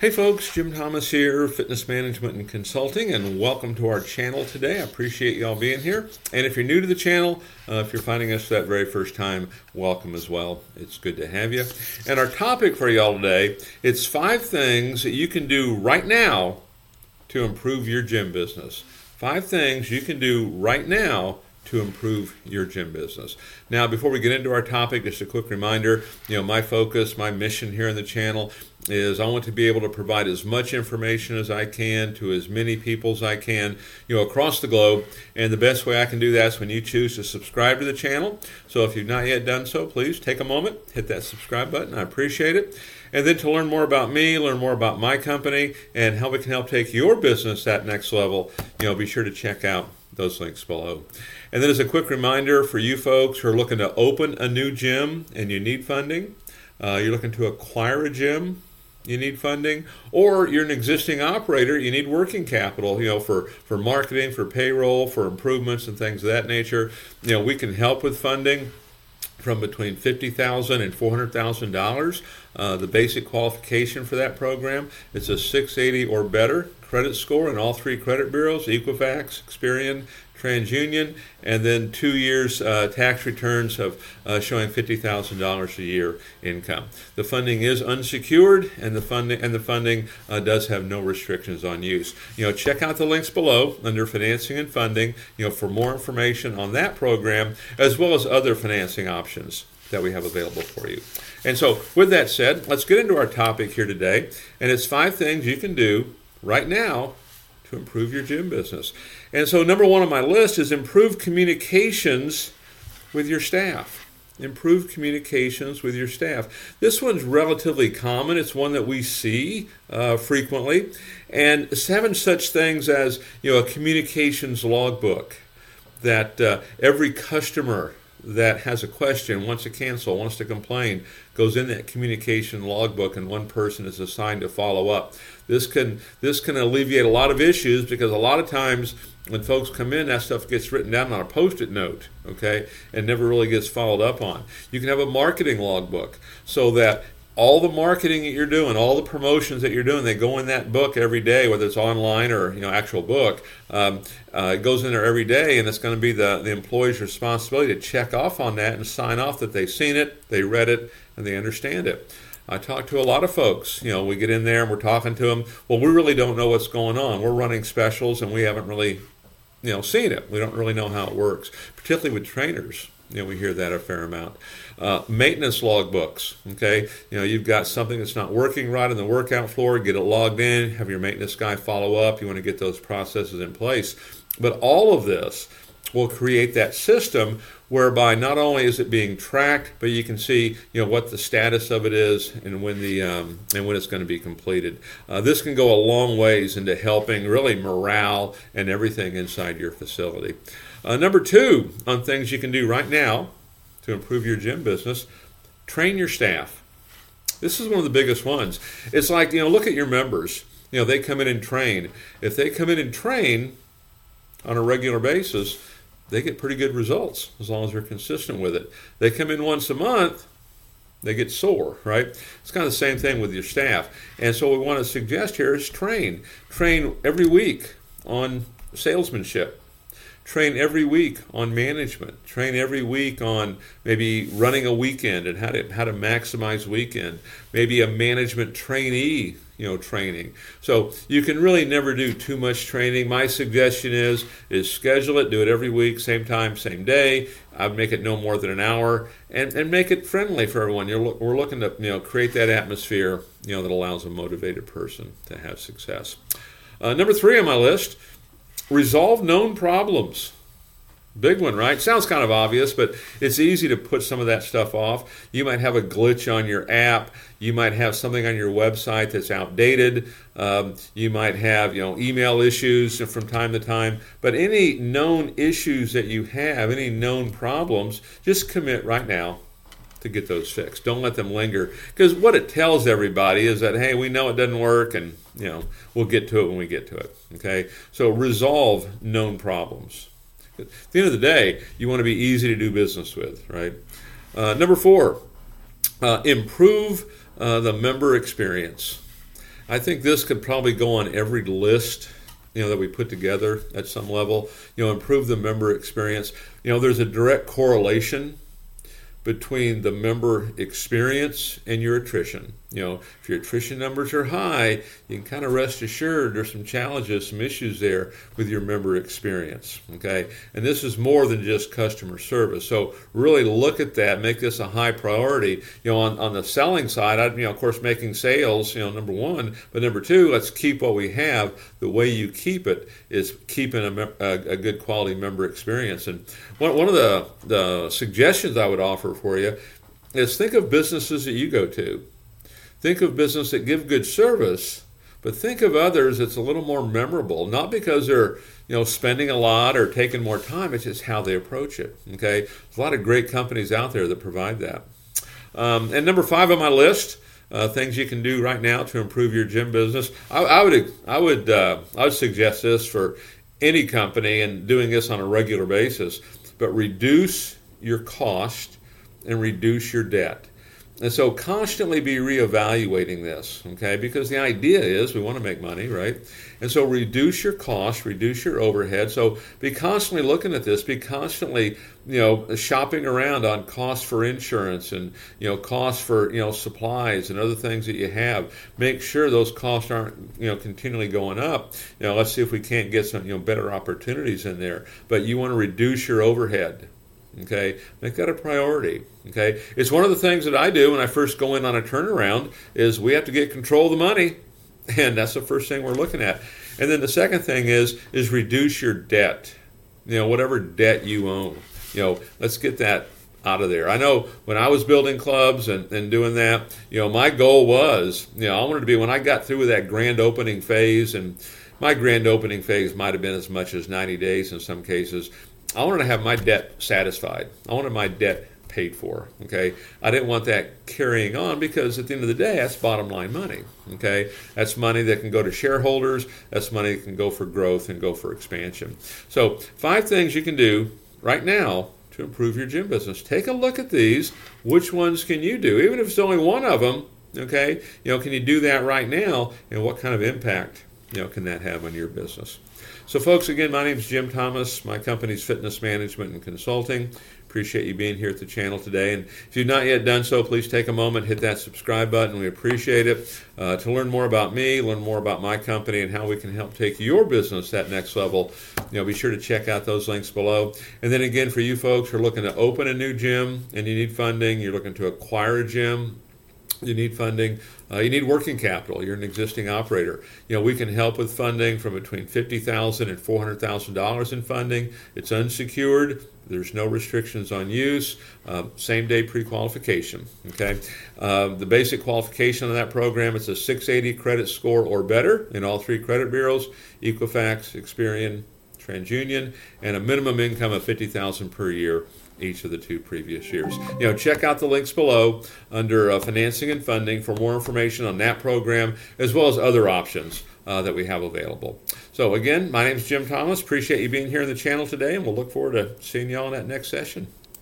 Hey folks, Jim Thomas here, Fitness Management and Consulting, and welcome to our channel today. I appreciate y'all being here. And if you're new to the channel, uh, if you're finding us that very first time, welcome as well. It's good to have you. And our topic for y'all today, it's five things that you can do right now to improve your gym business. Five things you can do right now to improve your gym business. Now, before we get into our topic, just a quick reminder, you know, my focus, my mission here in the channel is I want to be able to provide as much information as I can to as many people as I can, you know, across the globe. And the best way I can do that is when you choose to subscribe to the channel. So if you've not yet done so, please take a moment, hit that subscribe button. I appreciate it. And then to learn more about me, learn more about my company, and how we can help take your business that next level, you know, be sure to check out those links below. And then as a quick reminder for you folks who are looking to open a new gym and you need funding, uh, you're looking to acquire a gym, you need funding, or you're an existing operator, you need working capital, you know, for, for marketing, for payroll, for improvements and things of that nature. You know, we can help with funding from between $50,000 and $400,000. Uh, the basic qualification for that program is a 680 or better credit score in all three credit bureaus Equifax, Experian, TransUnion, and then two years uh, tax returns of uh, showing fifty thousand dollars a year income. The funding is unsecured, and the funding and the funding uh, does have no restrictions on use. You know, check out the links below under financing and funding. You know, for more information on that program as well as other financing options that we have available for you. And so, with that said, let's get into our topic here today, and it's five things you can do right now to improve your gym business. And so, number one on my list is improve communications with your staff. Improve communications with your staff. This one's relatively common. It's one that we see uh, frequently, and having such things as you know a communications logbook that uh, every customer that has a question, wants to cancel, wants to complain, goes in that communication logbook, and one person is assigned to follow up. This can this can alleviate a lot of issues because a lot of times when folks come in, that stuff gets written down on a post-it note, okay, and never really gets followed up on. You can have a marketing logbook so that all the marketing that you're doing, all the promotions that you're doing, they go in that book every day, whether it's online or you know actual book. Um, uh, it goes in there every day, and it's going to be the the employee's responsibility to check off on that and sign off that they've seen it, they read it, and they understand it. I talk to a lot of folks. You know, we get in there and we're talking to them. Well, we really don't know what's going on. We're running specials, and we haven't really, you know, seen it. We don't really know how it works, particularly with trainers. You know, we hear that a fair amount. Uh, maintenance logbooks. Okay, you know, you've got something that's not working right on the workout floor. Get it logged in. Have your maintenance guy follow up. You want to get those processes in place. But all of this will create that system whereby not only is it being tracked, but you can see you know what the status of it is and when the um, and when it's going to be completed. Uh, this can go a long ways into helping really morale and everything inside your facility. Uh, number two, on things you can do right now to improve your gym business, train your staff. This is one of the biggest ones. It's like, you know, look at your members. You know, they come in and train. If they come in and train on a regular basis, they get pretty good results as long as they're consistent with it. They come in once a month, they get sore, right? It's kind of the same thing with your staff. And so, what we want to suggest here is train. Train every week on salesmanship train every week on management train every week on maybe running a weekend and how to how to maximize weekend maybe a management trainee you know training. So you can really never do too much training. My suggestion is is schedule it do it every week same time same day. I'd make it no more than an hour and, and make it friendly for everyone. You're, we're looking to you know create that atmosphere you know that allows a motivated person to have success. Uh, number three on my list Resolve known problems. Big one, right? Sounds kind of obvious, but it's easy to put some of that stuff off. You might have a glitch on your app. You might have something on your website that's outdated. Um, you might have, you know, email issues from time to time. But any known issues that you have, any known problems, just commit right now to get those fixed. Don't let them linger because what it tells everybody is that hey, we know it doesn't work, and you know we'll get to it when we get to it. Okay, so resolve known problems. At the end of the day, you want to be easy to do business with, right? Uh, number four, uh, improve uh, the member experience. I think this could probably go on every list you know that we put together at some level you know improve the member experience you know there's a direct correlation between the member experience and your attrition. You know, if your attrition numbers are high, you can kind of rest assured there's some challenges, some issues there with your member experience. Okay, and this is more than just customer service. So really look at that, make this a high priority. You know, on, on the selling side, I, you know, of course, making sales, you know, number one, but number two, let's keep what we have. The way you keep it is keeping a, a, a good quality member experience. And one, one of the, the suggestions I would offer for you is think of businesses that you go to. Think of business that give good service, but think of others that's a little more memorable, not because they're you know spending a lot or taking more time. It's just how they approach it. Okay, there's a lot of great companies out there that provide that. Um, and number five on my list. Uh, things you can do right now to improve your gym business. I, I would, I would, uh, I would suggest this for any company and doing this on a regular basis. But reduce your cost and reduce your debt. And so constantly be reevaluating this, okay? Because the idea is we want to make money, right? And so reduce your costs, reduce your overhead. So be constantly looking at this, be constantly, you know, shopping around on costs for insurance and, you know, costs for, you know, supplies and other things that you have. Make sure those costs aren't, you know, continually going up. You know, let's see if we can't get some, you know, better opportunities in there. But you want to reduce your overhead Okay, make that a priority. Okay, it's one of the things that I do when I first go in on a turnaround is we have to get control of the money, and that's the first thing we're looking at. And then the second thing is is reduce your debt. You know, whatever debt you own. You know, let's get that out of there. I know when I was building clubs and, and doing that, you know, my goal was, you know, I wanted to be when I got through with that grand opening phase and my grand opening phase might have been as much as 90 days in some cases. I wanted to have my debt satisfied. I wanted my debt paid for. Okay, I didn't want that carrying on because at the end of the day, that's bottom line money. Okay, that's money that can go to shareholders. That's money that can go for growth and go for expansion. So, five things you can do right now to improve your gym business. Take a look at these. Which ones can you do? Even if it's only one of them. Okay, you know, can you do that right now? And what kind of impact you know can that have on your business? So, folks, again, my name is Jim Thomas. My company's Fitness Management and Consulting. Appreciate you being here at the channel today. And if you've not yet done so, please take a moment, hit that subscribe button. We appreciate it. Uh, to learn more about me, learn more about my company, and how we can help take your business that next level, you know, be sure to check out those links below. And then again, for you folks who are looking to open a new gym and you need funding, you're looking to acquire a gym, you need funding. Uh, you need working capital. You're an existing operator. You know we can help with funding from between fifty thousand and four hundred thousand dollars in funding. It's unsecured. There's no restrictions on use. Uh, same day pre-qualification. Okay. Uh, the basic qualification of that program is a 680 credit score or better in all three credit bureaus: Equifax, Experian, TransUnion, and a minimum income of fifty thousand per year each of the two previous years. You know, check out the links below under uh, financing and funding for more information on that program as well as other options uh, that we have available. So again, my name is Jim Thomas. Appreciate you being here in the channel today, and we'll look forward to seeing you all in that next session.